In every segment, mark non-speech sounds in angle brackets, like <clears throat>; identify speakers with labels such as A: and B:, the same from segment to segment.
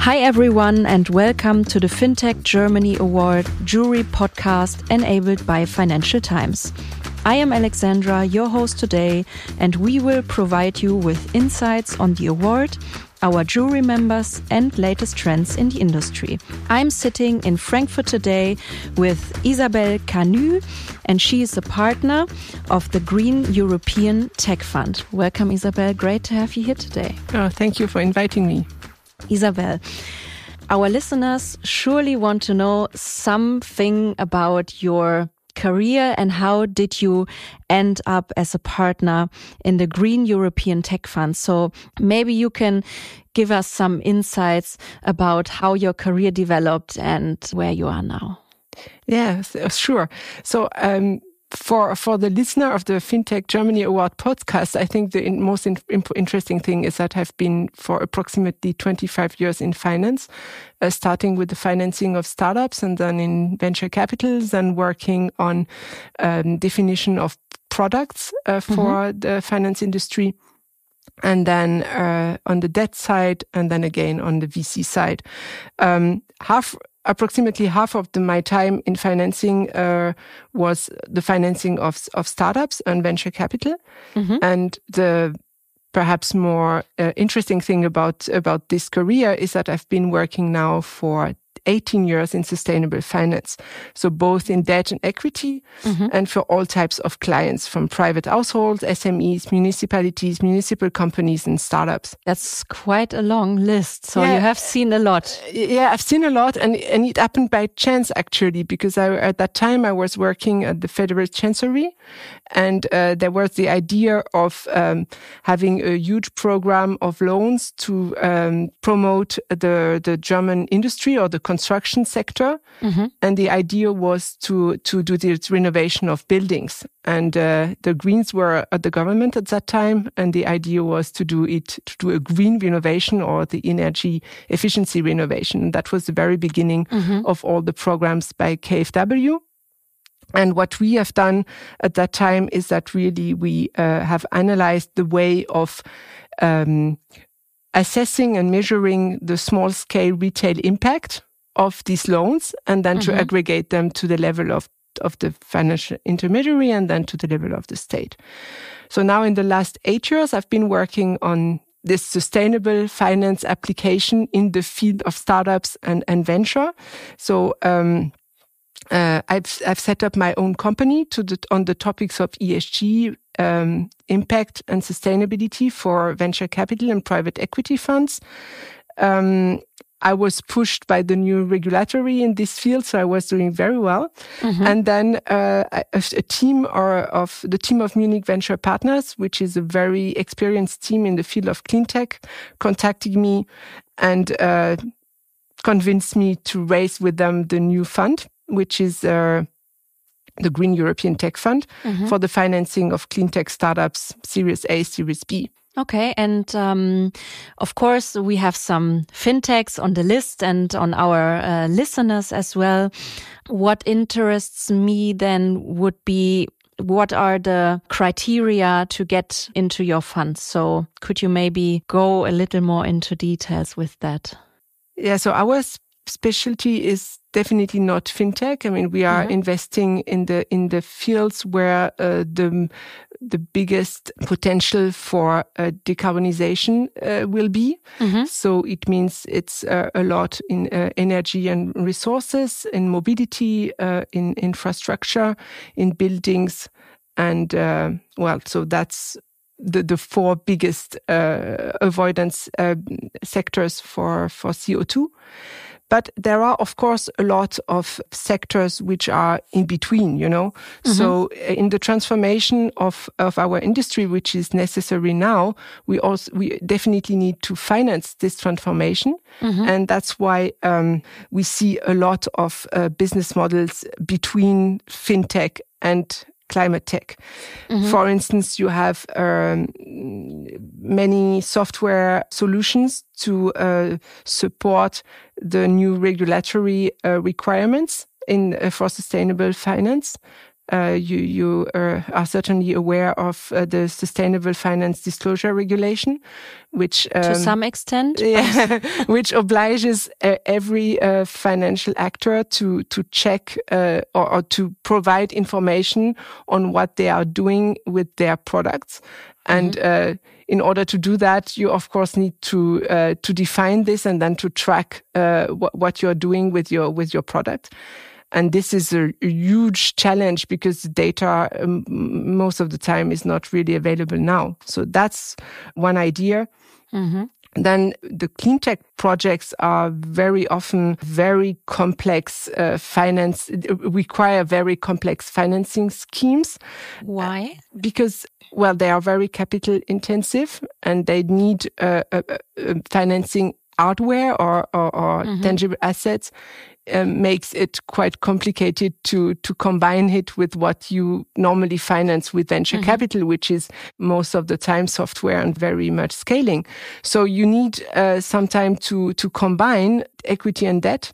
A: Hi, everyone, and welcome to the FinTech Germany Award Jury podcast enabled by Financial Times. I am Alexandra, your host today, and we will provide you with insights on the award, our jury members, and latest trends in the industry. I'm sitting in Frankfurt today with Isabelle Canu, and she is a partner of the Green European Tech Fund. Welcome, Isabelle. Great to have you here today.
B: Oh, thank you for inviting me.
A: Isabelle, our listeners surely want to know something about your career and how did you end up as a partner in the Green European Tech Fund? So maybe you can give us some insights about how your career developed and where you are now.
B: Yeah, sure. So, um, for for the listener of the FinTech Germany Award podcast, I think the in, most in, interesting thing is that I've been for approximately 25 years in finance, uh, starting with the financing of startups and then in venture capitals and working on um, definition of products uh, for mm-hmm. the finance industry and then uh, on the debt side, and then again on the VC side. Um, half approximately half of the, my time in financing uh, was the financing of of startups and venture capital, mm-hmm. and the perhaps more uh, interesting thing about about this career is that I've been working now for 18 years in sustainable finance. So both in debt and equity mm-hmm. and for all types of clients from private households, SMEs, municipalities, municipal companies and startups.
A: That's quite a long list. So yeah. you have seen a lot.
B: Yeah, I've seen a lot and, and it happened by chance actually because I, at that time I was working at the Federal Chancery and uh, there was the idea of um, having a huge program of loans to um, promote the, the German industry or the construction sector. Mm-hmm. And the idea was to, to do the renovation of buildings. And uh, the Greens were at the government at that time. And the idea was to do it, to do a green renovation or the energy efficiency renovation. That was the very beginning mm-hmm. of all the programs by KfW. And what we have done at that time is that really we uh, have analyzed the way of um, assessing and measuring the small scale retail impact of these loans and then mm-hmm. to aggregate them to the level of of the financial intermediary and then to the level of the state. So now in the last eight years, I've been working on this sustainable finance application in the field of startups and, and venture. So, um, uh, I've, I've set up my own company to the, on the topics of ESG, um, impact and sustainability for venture capital and private equity funds. Um, I was pushed by the new regulatory in this field, so I was doing very well. Mm-hmm. And then uh, a, a, team or of the team of Munich Venture Partners, which is a very experienced team in the field of clean tech, contacted me and uh, convinced me to raise with them the new fund, which is uh, the Green European Tech Fund mm-hmm. for the financing of clean tech startups, Series A, Series B.
A: Okay. And um, of course, we have some fintechs on the list and on our uh, listeners as well. What interests me then would be what are the criteria to get into your fund? So could you maybe go a little more into details with that?
B: Yeah. So our specialty is definitely not fintech. I mean, we are mm -hmm. investing in the in the fields where uh, the the biggest potential for uh, decarbonization uh, will be. Mm -hmm. So it means it's uh, a lot in uh, energy and resources, in mobility, uh, in infrastructure, in buildings, and well, so that's the, the four biggest avoidance sectors for for CO two. But there are, of course, a lot of sectors which are in between, you know. Mm-hmm. So uh, in the transformation of, of our industry, which is necessary now, we also, we definitely need to finance this transformation. Mm-hmm. And that's why, um, we see a lot of uh, business models between fintech and climate tech. Mm-hmm. For instance, you have um, many software solutions to uh, support the new regulatory uh, requirements in uh, for sustainable finance. Uh, you you uh, are certainly aware of uh, the Sustainable Finance Disclosure Regulation, which
A: um, to some extent, <laughs>
B: yeah, <laughs> which obliges uh, every uh, financial actor to to check uh, or, or, to provide information on what they are doing with their products, and. Mm -hmm. in order to do that, you of course need to to define this and then to track what, what you're doing with your with your product. And this is a, a huge challenge because data um, most of the time is not really available now. So that's one idea. Mm-hmm. Then the clean tech projects are very often very complex uh, finance, require very complex financing schemes.
A: Why?
B: Uh, because well, they are very capital intensive and they need uh, uh, uh financing hardware or, or, or mm-hmm. tangible assets um, makes it quite complicated to to combine it with what you normally finance with venture mm-hmm. capital, which is most of the time software and very much scaling. So you need uh, some time to to combine equity and debt.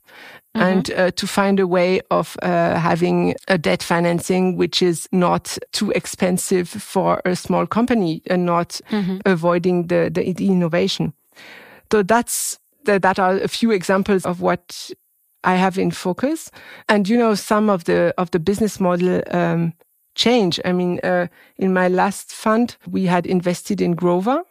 B: Mm-hmm. And uh, to find a way of uh, having a debt financing which is not too expensive for a small company and not mm-hmm. avoiding the, the, the innovation. So that's that are a few examples of what I have in focus. And you know, some of the of the business model um, change. I mean, uh, in my last fund, we had invested in Grover.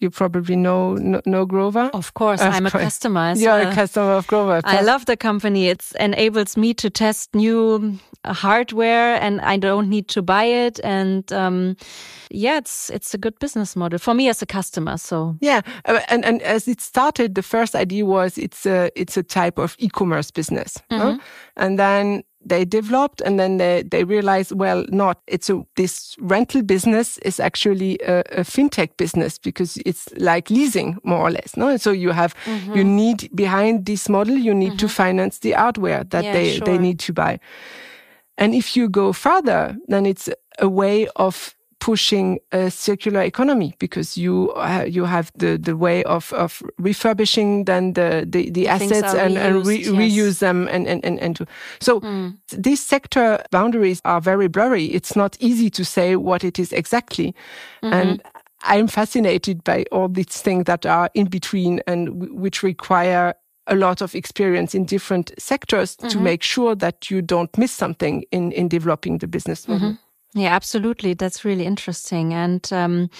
B: You probably know know, Grover.
A: Of course, I'm a customer.
B: You're a customer of Grover.
A: I love the company. It enables me to test new hardware and I don't need to buy it. And um, yeah, it's it's a good business model for me as a customer. So
B: yeah, uh, and and as it started, the first idea was it's a it's a type of e-commerce business, mm -hmm. and then they developed and then they, they realized well not it's a this rental business is actually a, a fintech business because it's like leasing more or less no And so you have mm -hmm. you need behind this model you need mm -hmm. to mm-hmm. finance the hardware that yeah, they sure. they need to buy and if you go further, then it's a way of pushing a circular economy because you uh, you have the the way of of refurbishing then the the, the assets and, reused, and re yes. reuse them and and and, and to, so mm. these sector boundaries are very blurry it's not easy to say what it is exactly mm -hmm. and i'm fascinated by all these things that are in between and which require a lot of experience in different sectors mm -hmm. to mm-hmm. make sure that you don't miss something in, in developing the business model. Mm
A: -hmm. Yeah, absolutely. That's really interesting. And um,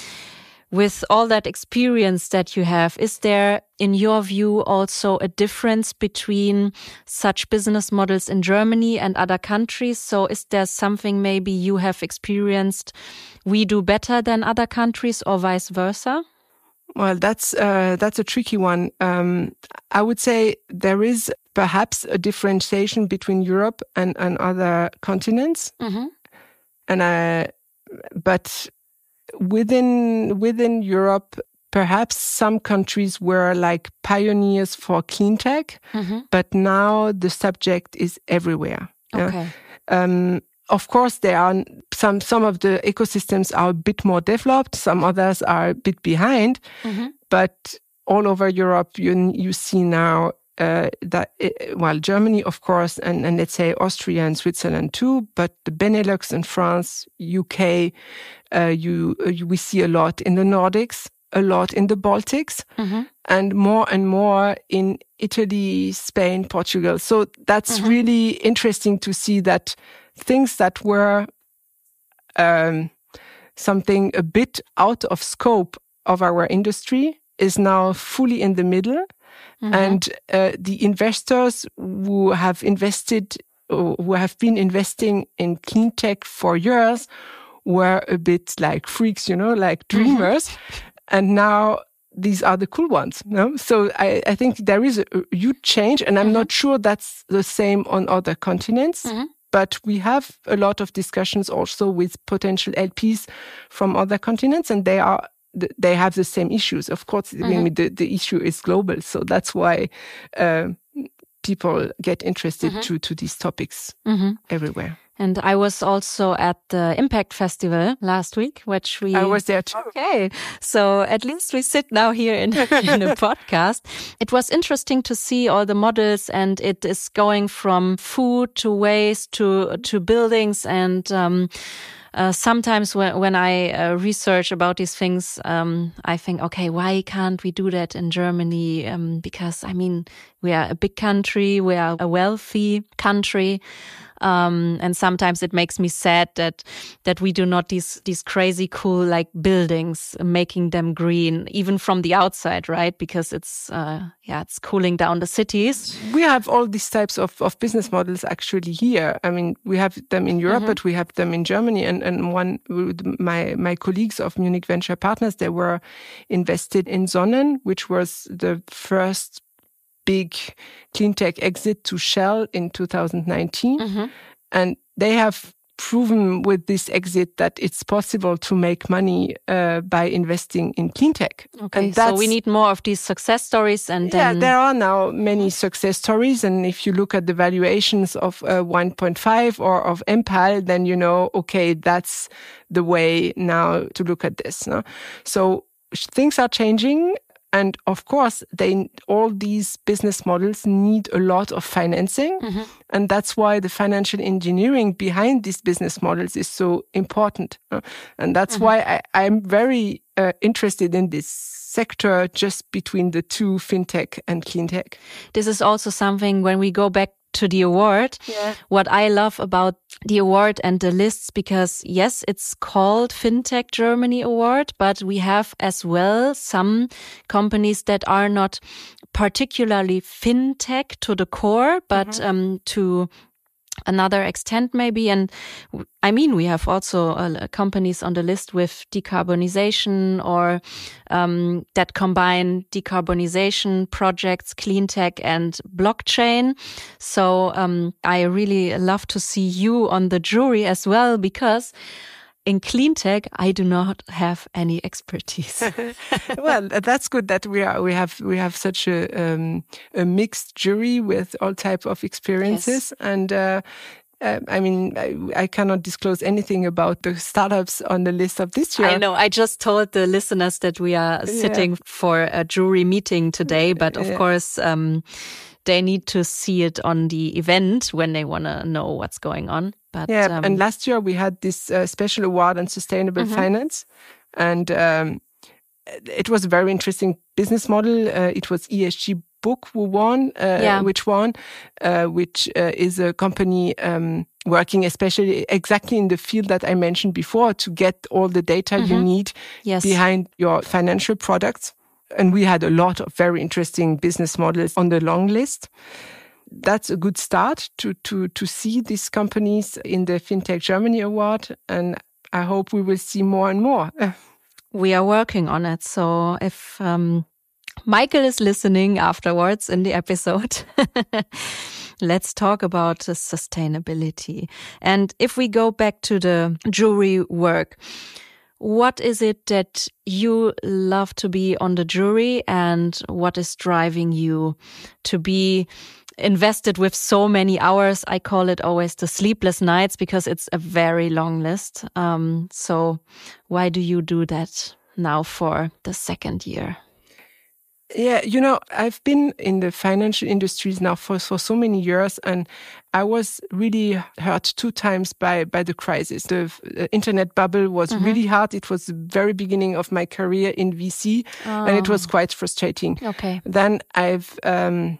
A: with all that experience that you have, is there, in your view, also a difference between such business models in Germany and other countries? So, is there something maybe you have experienced we do better than other countries or vice versa?
B: Well, that's uh, that's a tricky one. Um, I would say there is perhaps a differentiation between Europe and, and other continents, mm-hmm. And I, but within within Europe, perhaps some countries were like pioneers for clean tech, mm-hmm. but now the subject is everywhere.
A: Okay.
B: Um, of course, there are some some of the ecosystems are a bit more developed, some others are a bit behind, mm-hmm. but all over Europe, you you see now uh, that it, uh, well, Germany, of course, and, and let's say Austria and Switzerland too, but the Benelux and France, UK, uh, you, uh, you, we see a lot in the Nordics, a lot in the Baltics, mm-hmm. and more and more in Italy, Spain, Portugal. So that's mm-hmm. really interesting to see that things that were um, something a bit out of scope of our industry is now fully in the middle. Mm-hmm. And uh, the investors who have invested, who have been investing in clean tech for years, were a bit like freaks, you know, like mm-hmm. dreamers. Mm-hmm. And now these are the cool ones. No? So I, I think there is a, huge change, and I'm mm-hmm. not sure that's the same on other continents. Mm-hmm but we have a lot of discussions also with potential LPs from other continents, and they are they have the same issues. Of course, mm -hmm. I mean, mm-hmm. the, the issue is global, so that's why uh, people get interested mm -hmm. to to these topics mm -hmm. everywhere.
A: And I was also at the Impact Festival last week, which we.
B: I was there too.
A: Okay. So at least we sit now here in, <laughs> in a podcast. It was interesting to see all the models and it is going from food to waste to, to buildings and, um, uh, sometimes when, when I uh, research about these things, um, I think, okay, why can't we do that in Germany? Um, because I mean, we are a big country, we are a wealthy country. Um, and sometimes it makes me sad that that we do not these these crazy cool like buildings, making them green, even from the outside, right? Because it's uh, yeah, it's cooling down the cities.
B: We have all these types of, of business models actually here. I mean, we have them in Europe, mm -hmm. but we have them in Germany. And and one my my colleagues of Munich Venture Partners, they were invested in Sonnen, which was the first big clean tech exit to Shell in 2019. Mm-hmm. And they have proven with this exit that it's possible to make money uh, by investing in clean tech.
A: Okay, so we need more of these success stories. And
B: yeah, there are now many success stories. And if you look at the valuations of uh, 1.5 or of Enpal, then you know, okay, that's the way now to look at this. No? So things are changing and of course, they all these business models need a lot of financing, mm-hmm. and that's why the financial engineering behind these business models is so important. Uh, and that's mm-hmm. why I, am very uh, interested in this sector, just between the two fintech and cleantech.
A: This is also something when we go back to the award. Yeah. What I love about the award and the lists, because yes, it's called FinTech Germany Award, but we have as well some companies that are not particularly fintech to the core, but mm -hmm. um, to another extent maybe. And i mean we have also uh, companies on the list with decarbonization or um, that combine decarbonization projects clean tech and blockchain. So um, i really love to see you on the jury as well because in clean tech, I do not have any expertise. <laughs>
B: well, that's good that we are we have we have such a um, a mixed jury with all type of experiences yes. and. Uh, uh, I mean, I, I, cannot disclose anything about the startups on the list of this year.
A: I know. I just told the listeners that we are sitting yeah. for a jury meeting today, but of yeah. course, um, they need to see it on the event when they want to know what's going on. But
B: yeah, um, and last year we had this uh, special award on sustainable mm -hmm. finance, and um, it was a very interesting business model. Uh, it was ESG Book who won, uh, yeah. which won, uh, which uh, is a company um, working especially exactly in the field that I mentioned before to get all the data mm -hmm. you mm-hmm. need yes. behind your financial products. And we had a lot of very interesting business models on the long list. That's a good start to, to, to see these companies in the FinTech Germany Award. And I hope we will see more and more. <laughs>
A: we are working on it. So if um, Michael is listening afterwards in the episode, <laughs> let's talk about sustainability. And if we go back to the jury work, what is it that you love to be on the jury and what is driving you to be invested with so many hours? I call it always the sleepless nights because it's a very long list. Um, so why do you do that now for the second year?
B: Yeah, you know, I've been in the financial industries now for, for so many years, and I was really hurt two times by, by the crisis. The uh, internet bubble was mm -hmm. really hard. It was the very beginning of my career in VC, oh. and it was oh. quite frustrating.
A: Okay.
B: Then I've um,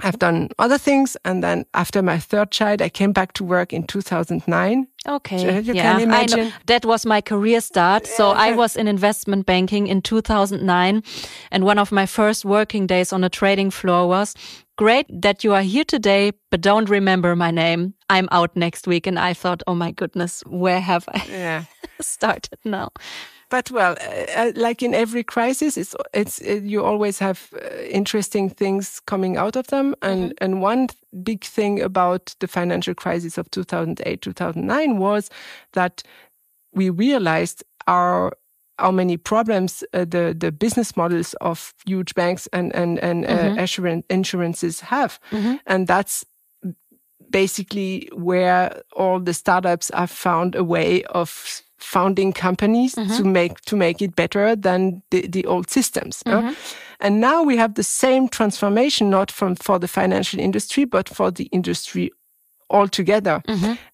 B: I've done other things. And then after my third child, I came back to work in 2009.
A: Okay. So you yeah, can imagine. That was my career start. So I was in investment banking in 2009. And one of my first working days on a trading floor was great that you are here today, but don't remember my name. I'm out next week. And I thought, oh my goodness, where have I yeah. <laughs> started now?
B: But well, uh, uh, like in every crisis, it's it's it, uh, you always have uh, interesting things coming out of them. And mm -hmm. and one big thing about the financial crisis of 2008 2009 was that we realized our how many problems uh, the the business models of huge banks and and and mm -hmm. insurance insurances have, mm -hmm. and that's basically where all the startups have found a way of founding companies to make to make it better than the, the old systems. uh. And now we have the same transformation, not from for the financial industry, but for the industry altogether.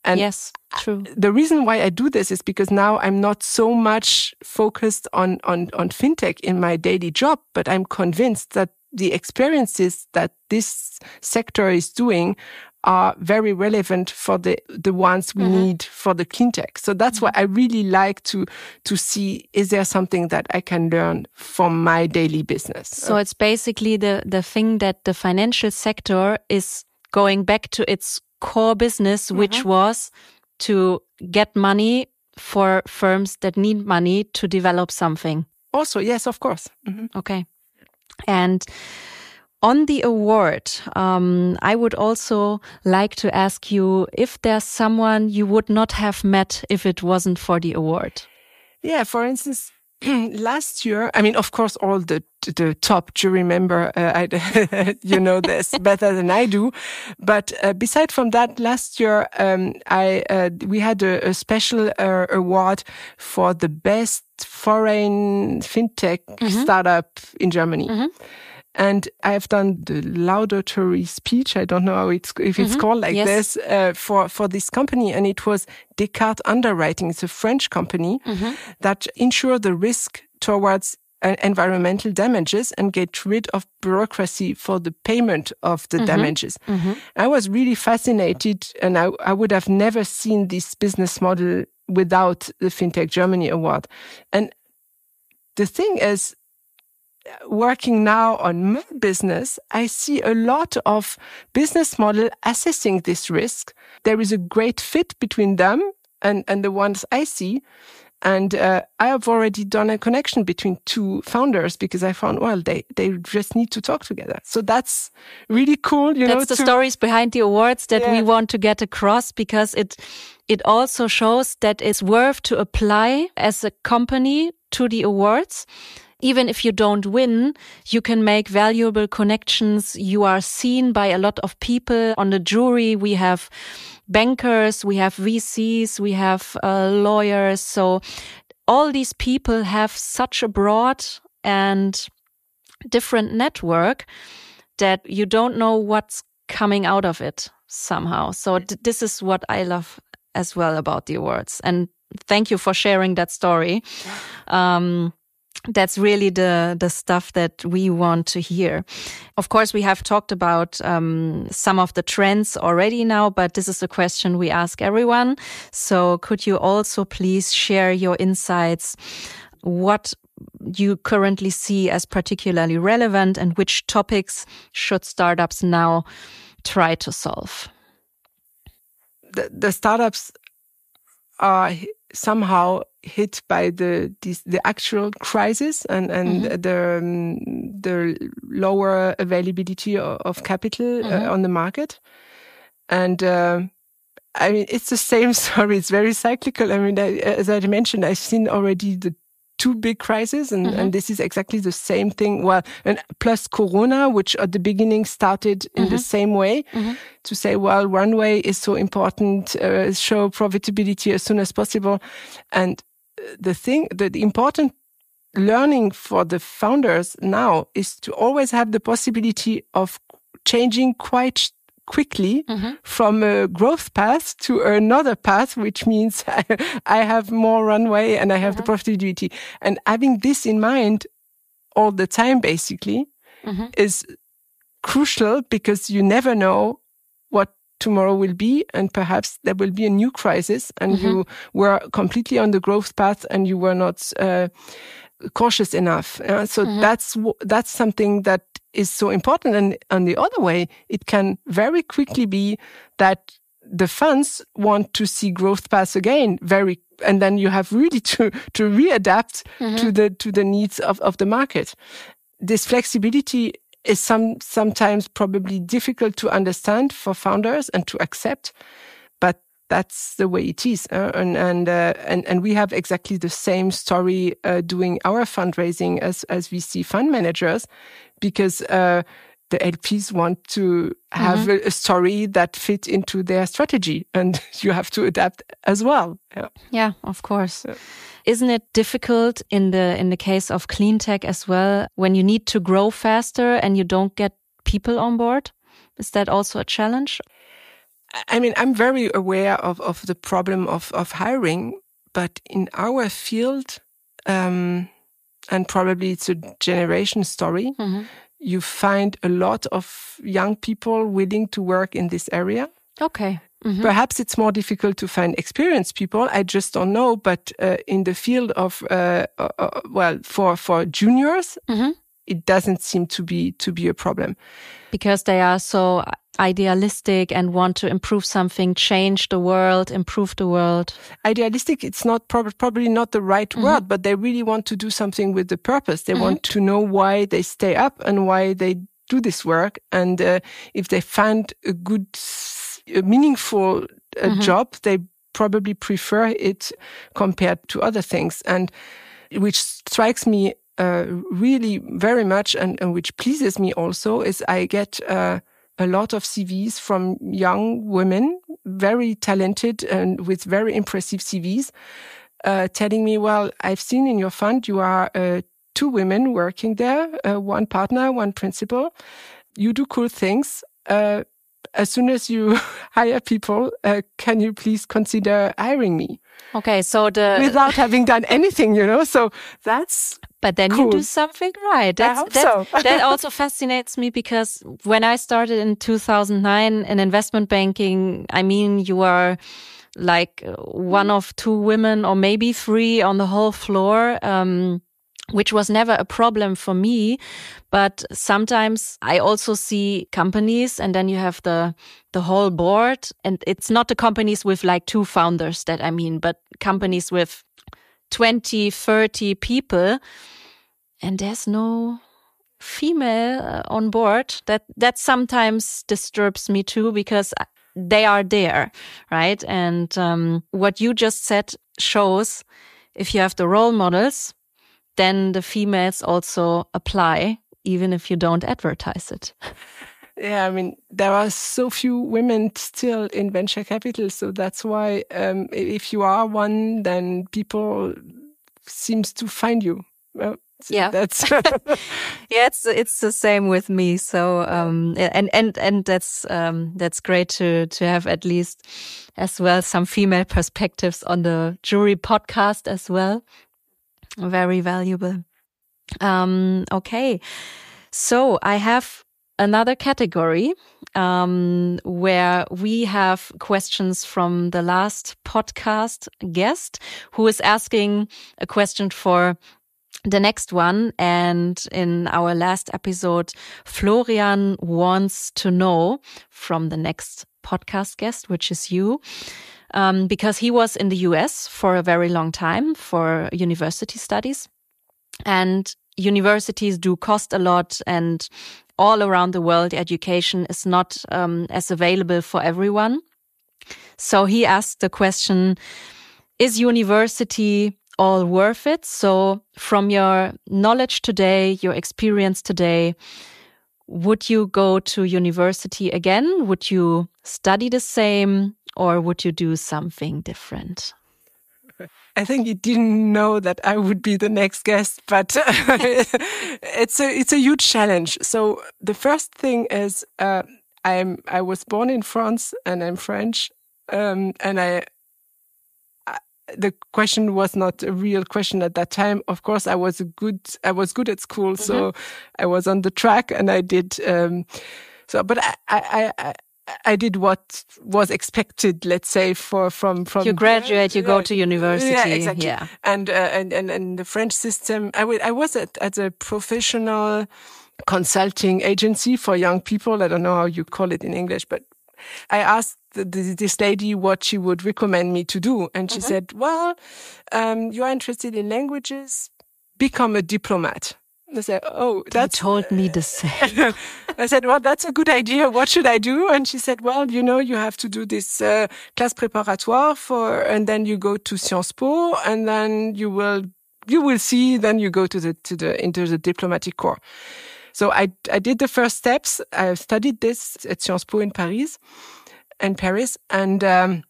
B: And
A: yes, true.
B: the reason why I do this is because now I'm not so much focused on, on, on fintech in my daily job, but I'm convinced that the experiences that this sector is doing are very relevant for the, the ones we mm-hmm. need for the clean tech. So that's mm-hmm. why I really like to, to see, is there something that I can learn from my daily business?
A: So it's basically the, the thing that the financial sector is going back to its core business, which mm-hmm. was to get money for firms that need money to develop something.
B: also, yes, of course. Mhm.
A: Okay. And on the award, um, I would also like to ask you if there's someone you would not have met if it wasn't for the award.
B: Yeah, for instance, <clears throat> last year, I mean, of course, all the the top jury member, uh, I, <laughs> you know this <laughs> better than I do. But uh, beside from that, last year, um, I uh, we had a, a special uh, award for the best foreign fintech startup in Germany. And I've done the laudatory speech. I don't know how it's, if it's called like
A: Yes.
B: this, uh, for, for this company. And it was Descartes Underwriting. It's a French company that insure the risk towards uh, environmental damages and get rid of bureaucracy for the payment of the damages. I was really fascinated and I, I would have never seen this business model without the FinTech Germany Award. And the thing is, working now on my business, I see a lot of business model assessing this risk. There is a great fit between them and, and the ones I see. And uh, I have already done a connection between two founders because I found, well, they, they just need to talk together. So that's really cool, you know.
A: That's the
B: to-
A: stories behind the awards that we want to get across because it it also shows that it's worth to apply as a company to the awards. Even if you don't win, you can make valuable connections. You are seen by a lot of people on the jury. We have bankers, we have VCs, we have uh, lawyers. So all these people have such a broad and different network that you don't know what's coming out of it somehow. So th- this is what I love as well about the awards. And thank you for sharing that story. Um, that's really the the stuff that we want to hear. Of course, we have talked about um, some of the trends already now, but this is a question we ask everyone. So, could you also please share your insights? What you currently see as particularly relevant, and which topics should startups now try to solve?
B: the, the startups are somehow hit by the this, the actual crisis and and the um, the lower availability of, of capital uh, on the market and um I mean, it's the same <laughs> story. It's very cyclical. I mean, I, as I mentioned, I've seen already the two big crises, and, and this is exactly the same thing. Well, and plus Corona, which at the beginning started in the same way to say, well, runway is so important, uh, show profitability as soon as possible. And uh, the thing, the, the important learning for the founders now is to always have the possibility of changing quite quickly mm-hmm. from a growth path to another path, which means <laughs> I have more runway and I have the mm-hmm. profitability. And having this in mind all the time, basically, mm-hmm. is crucial because you never know what tomorrow will be and perhaps there will be a new crisis and you were completely on the growth path and you were not uh, cautious enough. Uh, so that's w- that's something that is so important. And on the other way it can very quickly be that the funds want to see growth paths again very and then you have really to to readapt to the to the needs of, of the market. This flexibility is some sometimes probably difficult to understand for founders and to accept, but that's the way it is. uh, and and, uh, and and we have exactly the same story uh, doing our fundraising as as VC fund managers, because. The LPs want to have mm-hmm. a, a, story that fit into their strategy, and <laughs> you have to adapt as well.
A: Yeah, yeah of course. Yeah. Isn't it difficult in the in the case of clean tech as well when you need to grow faster and you don't get people on board? Is that also a challenge?
B: I mean, I'm very aware of, of the problem of, of hiring, but in our field, um, and probably it's a generation story, mm-hmm. You find a lot of young people willing to work in this area.
A: Okay.
B: Mm-hmm. Perhaps it's more difficult to find experienced people. I just don't know. But uh, in the field of, uh, uh, uh well, for for juniors, mm-hmm. it doesn't seem to be to be a problem
A: because they are so idealistic and want to improve something, change the world, improve the world.
B: Idealistic, it's not prob- probably not the right mm-hmm. word, but they really want to do something with the purpose. They mm-hmm. want to know why they stay up and why they do this work. And uh, if they find a good a meaningful uh, mm-hmm. job, they probably prefer it compared to other things. And which strikes me uh, really very much and, and, which pleases me also is I get uh, a lot of CVs from young women, very talented and with very impressive CVs, uh, telling me, well, I've seen in your fund you are uh, two women working there, uh, one partner, one principal. You do cool things as soon as you <laughs> hire people, uh, can you please consider hiring me?
A: Okay, so the
B: without having done anything, you know. So that's
A: but then
B: cool.
A: you do something right.
B: That's, I hope so.
A: that <laughs> also fascinates me because when I started in 2009 in investment banking, I mean, you are like one of two women or maybe three on the whole floor. Um, which was never a problem for me. But sometimes I also see companies and then you have the, the whole board and it's not the companies with like two founders that I mean, but companies with 20, 30 people and there's no female uh, on board that that sometimes disturbs me too because they are there right and um, what you just said shows if you have the role models then the females also apply, even if you don't advertise it. <laughs>
B: Yeah, I mean, there are so few women still in venture capital. So that's why um, if you are one, then people seems to find you. Well,
A: yeah, <laughs> that's <laughs> yeah. It's it's the same with me. So um, and and and that's um, that's great to to have at least as well some female perspectives on the jury podcast as well. Very valuable. Um, okay. So I have another category um, where we have questions from the last podcast guest who is asking a question for the next one. And in our last episode, Florian wants to know from the next podcast guest, which is you um, because he was in the US for a very long time for university studies. And universities do cost a lot and all around the world, education is not um, as available for everyone. So he asked the question, is university all worth it? So from your knowledge today, your experience today, would you go to university again? Would you study the same? Or would you do something different?
B: I think you didn't know that I would be the next guest, but <laughs> it's a it's a huge challenge. So the first thing is uh, I'm I was born in France and I'm French, um, and I, I, the question was not a real question at that time. Of course, I was a good I was good at school, mm -hmm. so mm-hmm. I was on the track and I did. Um, so, but I, I, I I did what was expected, let's say, for from from
A: you graduate, you go to university,
B: yeah, exactly. Yeah. And, uh, and and and the French system. I, I was at, at a professional consulting agency for young people. I don't know how you call it in English, but I asked the, the, this lady what she would recommend me to do, and she mm -hmm. said, "Well, um, you are interested in languages, become a diplomat." I said, "Oh,
A: that told me the <laughs> same."
B: I said, "Well, that's a good idea. What should I do?" And she said, "Well, you know, you have to do this uh, class préparatoire for, and then you go to Sciences Po, and then you will you will see. Then you go to the to the into the diplomatic corps." So I, I did the first steps. I studied this at Sciences Po in Paris, in Paris, and um,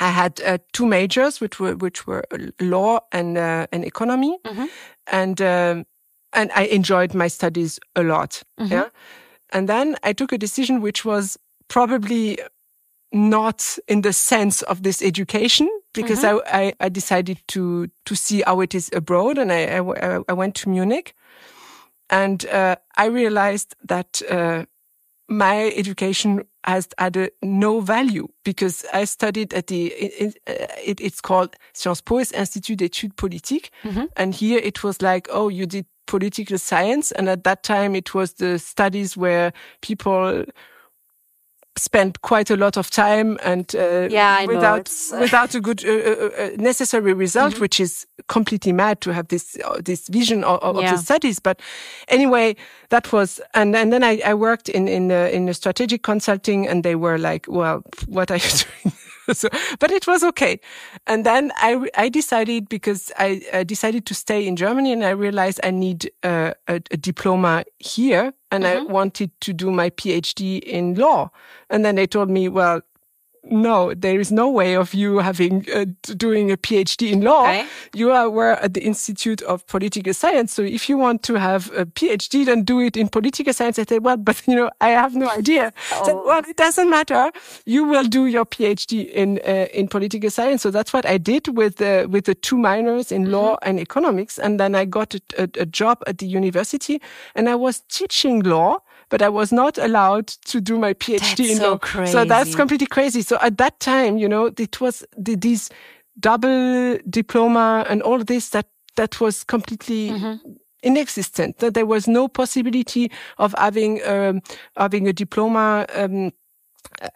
B: I had uh, two majors, which were which were law and uh, and economy, mm-hmm. and um, and I enjoyed my studies a lot. Mm-hmm. Yeah, and then I took a decision which was probably not in the sense of this education because mm-hmm. I, I, I decided to to see how it is abroad, and I I, I went to Munich, and uh, I realized that uh, my education has had a, no value because I studied at the it, it, it's called Sciences Po Institut d'études politiques, mm-hmm. and here it was like oh you did political science, and at that time it was the studies where people spent quite a lot of time and uh,
A: yeah,
B: without without a good uh, uh, uh necessary result, mm-hmm. which is completely mad to have this uh, this vision of, of yeah. the studies. But anyway, that was and and then I, I worked in in in a strategic consulting, and they were like, "Well, <laughs> what are you doing?" <laughs> so, but it was okay. And then I, I decided because I, I decided to stay in Germany and I realized I need uh, a, a, diploma here and mm-hmm. I wanted to do my PhD in law. And then they told me, well, no, there is no way of you having uh, doing a PhD in law. Okay. You are were at the Institute of Political Science. So if you want to have a PhD, then do it in political science. I said, well, <laughs> but you know, I have no idea. Oh. Said, well, it doesn't matter. You will do your PhD in uh, in political science. So that's what I did with uh, with the two minors in mm -hmm. law and economics, and then I got a, a, a job at the university, and I was teaching law but I was not allowed to do my PhD
A: that's
B: in
A: so
B: law.
A: Crazy.
B: So that's completely crazy. So at that time, you know, it was the, these double diploma and all this that that was completely mm-hmm. inexistent. That there was no possibility of having um, having a diploma. Um,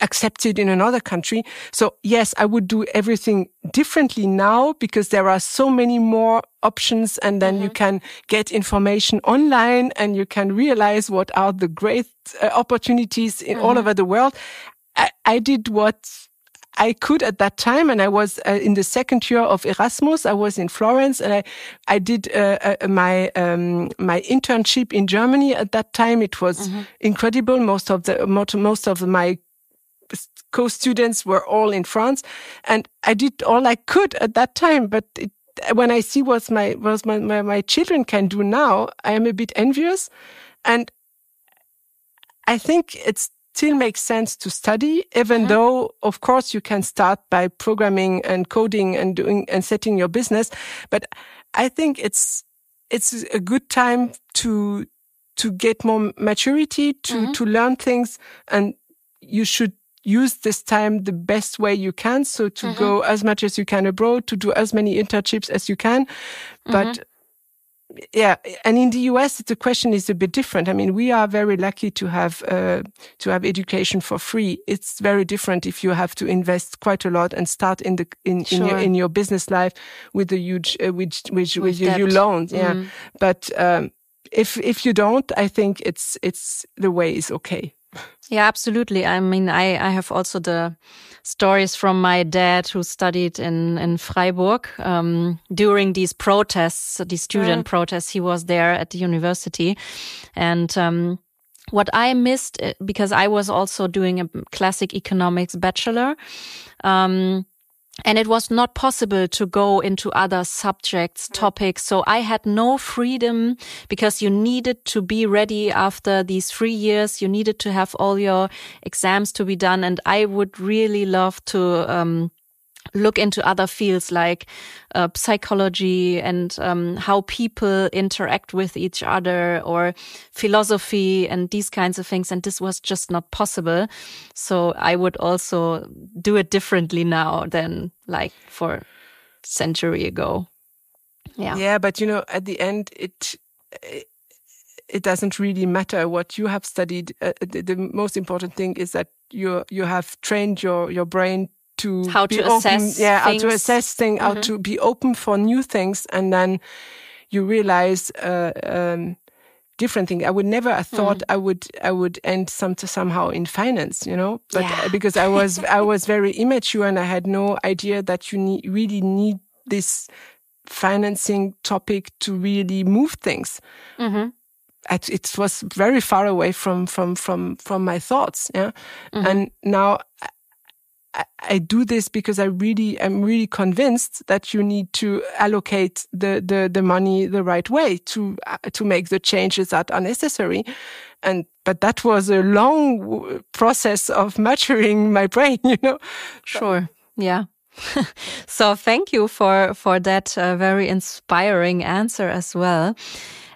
B: accepted in another country. So yes, I would do everything differently now because there are so many more options and then mm-hmm. you can get information online and you can realize what are the great uh, opportunities in mm-hmm. all over the world. I, I, did what I could at that time, and I was uh, in the second year of Erasmus. I was in Florence, and I I did uh, uh, my um, my internship in Germany at that time. It was mm-hmm. incredible. Most of the most of my co-students were all in France, and I did all I could at that time. But it, when I see what my what my, my, my children can do now, I am a bit envious, and I think it still makes sense to study, even mm-hmm. though, of course, you can start by programming and coding and doing and setting your business. But I think it's it's a good time to to get more maturity, to mm-hmm. to learn things, and you should use this time the best way you can. So to mm-hmm. go as much as you can abroad, to do as many internships as you can. But mm-hmm. yeah, and in the US, the question is a bit different. I mean, we are very lucky to have uh, to have education for free. It's very different if you have to invest quite a lot and start in the in, sure. in your in your business life with a huge uh, with with, with, with your loans. Yeah, mm. but um, if if you don't, I think it's it's the way is okay.
A: Yeah, absolutely. I mean, I, I have also the stories from my dad who studied in, in Freiburg um, during these protests, these student protests. He was there at the university. And um, what I missed, eh, because I was also doing a classic economics bachelor, um, and it was not possible to go into other subjects, topics. So I had no freedom because you needed to be ready after these three years. You needed to have all your exams to be done. And I would really love to, um, look into other fields like uh, psychology and um, how people interact with each other or philosophy and these kinds of things. And this was just not possible. So I would also do it differently now than like for century ago. Yeah.
B: Yeah. But you know, at the end, it, it doesn't really matter what you have studied. Uh, the, the, most important thing is that you you have trained your your brain to
A: how
B: to
A: open,
B: assess yeah
A: things.
B: how to assess things mm -hmm. how to be open for new things and then you realize uh, um, different thing i would never have thought mm. i would i would end some somehow in finance you know but
A: yeah.
B: because i was i <laughs> was very immature and i had no idea that you need, really need this financing topic to really move things
A: mm -hmm.
B: it was very far away from from from from my thoughts. Yeah, mm-hmm. and now I, do this because I really am really convinced that you need to allocate the the, the money the right way to uh, to make the changes that are necessary. And but that was a long process of <laughs> maturing my brain. You know.
A: Sure. Yeah. <laughs> so thank you for for that uh, very inspiring answer as well.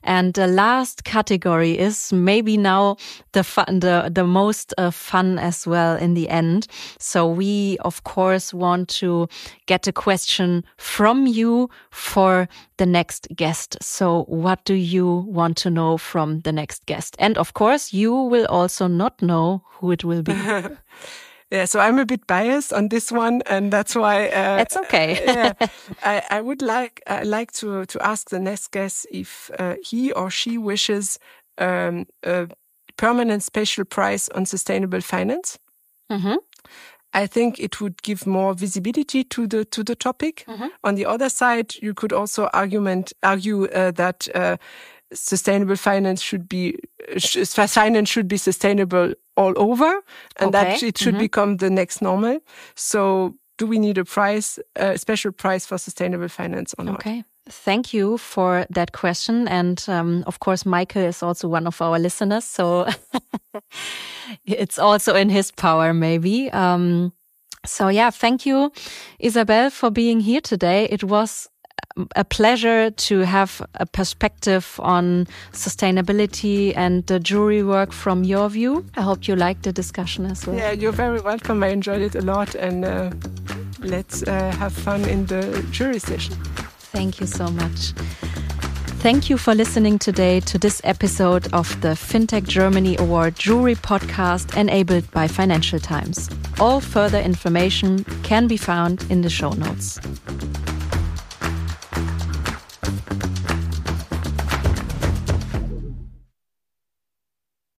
A: And the last category is maybe now the fun, the, the most uh, fun as well in the end. So we, of course, want to get a question from you for the next guest. So what do you want to know from the next guest? And of course, you will also not know who it will be. <laughs>
B: Yeah, so I'm a bit biased on this one, and that's why
A: uh, it's okay.
B: yeah, <laughs> I, I, would like I like to to ask the next guest if uh, he or she wishes um, a permanent special prize on sustainable finance. Mm -hmm. I think it would give more visibility to the to the topic. Mm -hmm. On the other side, you could also argument argue uh, that uh, sustainable finance should be finance should be sustainable all over and okay. that it should mm -hmm. become the next normal. So do we need a price, a special price for sustainable finance or not?
A: Okay. Thank you for that question. And um, of course, Michael is also one of our listeners. So <laughs> it's also in his power, maybe. Um, so, yeah, thank you, Isabelle, for being here today. It was a pleasure to have a perspective on sustainability and the jury work from your view. I hope you liked the discussion as well.
B: Yeah, you're very welcome. I enjoyed it a lot, and uh, let's uh, have fun in the jury session.
A: Thank you so much. Thank you for listening today to this episode of the FinTech Germany Award Jury podcast enabled by Financial Times. All further information can be found in the show notes.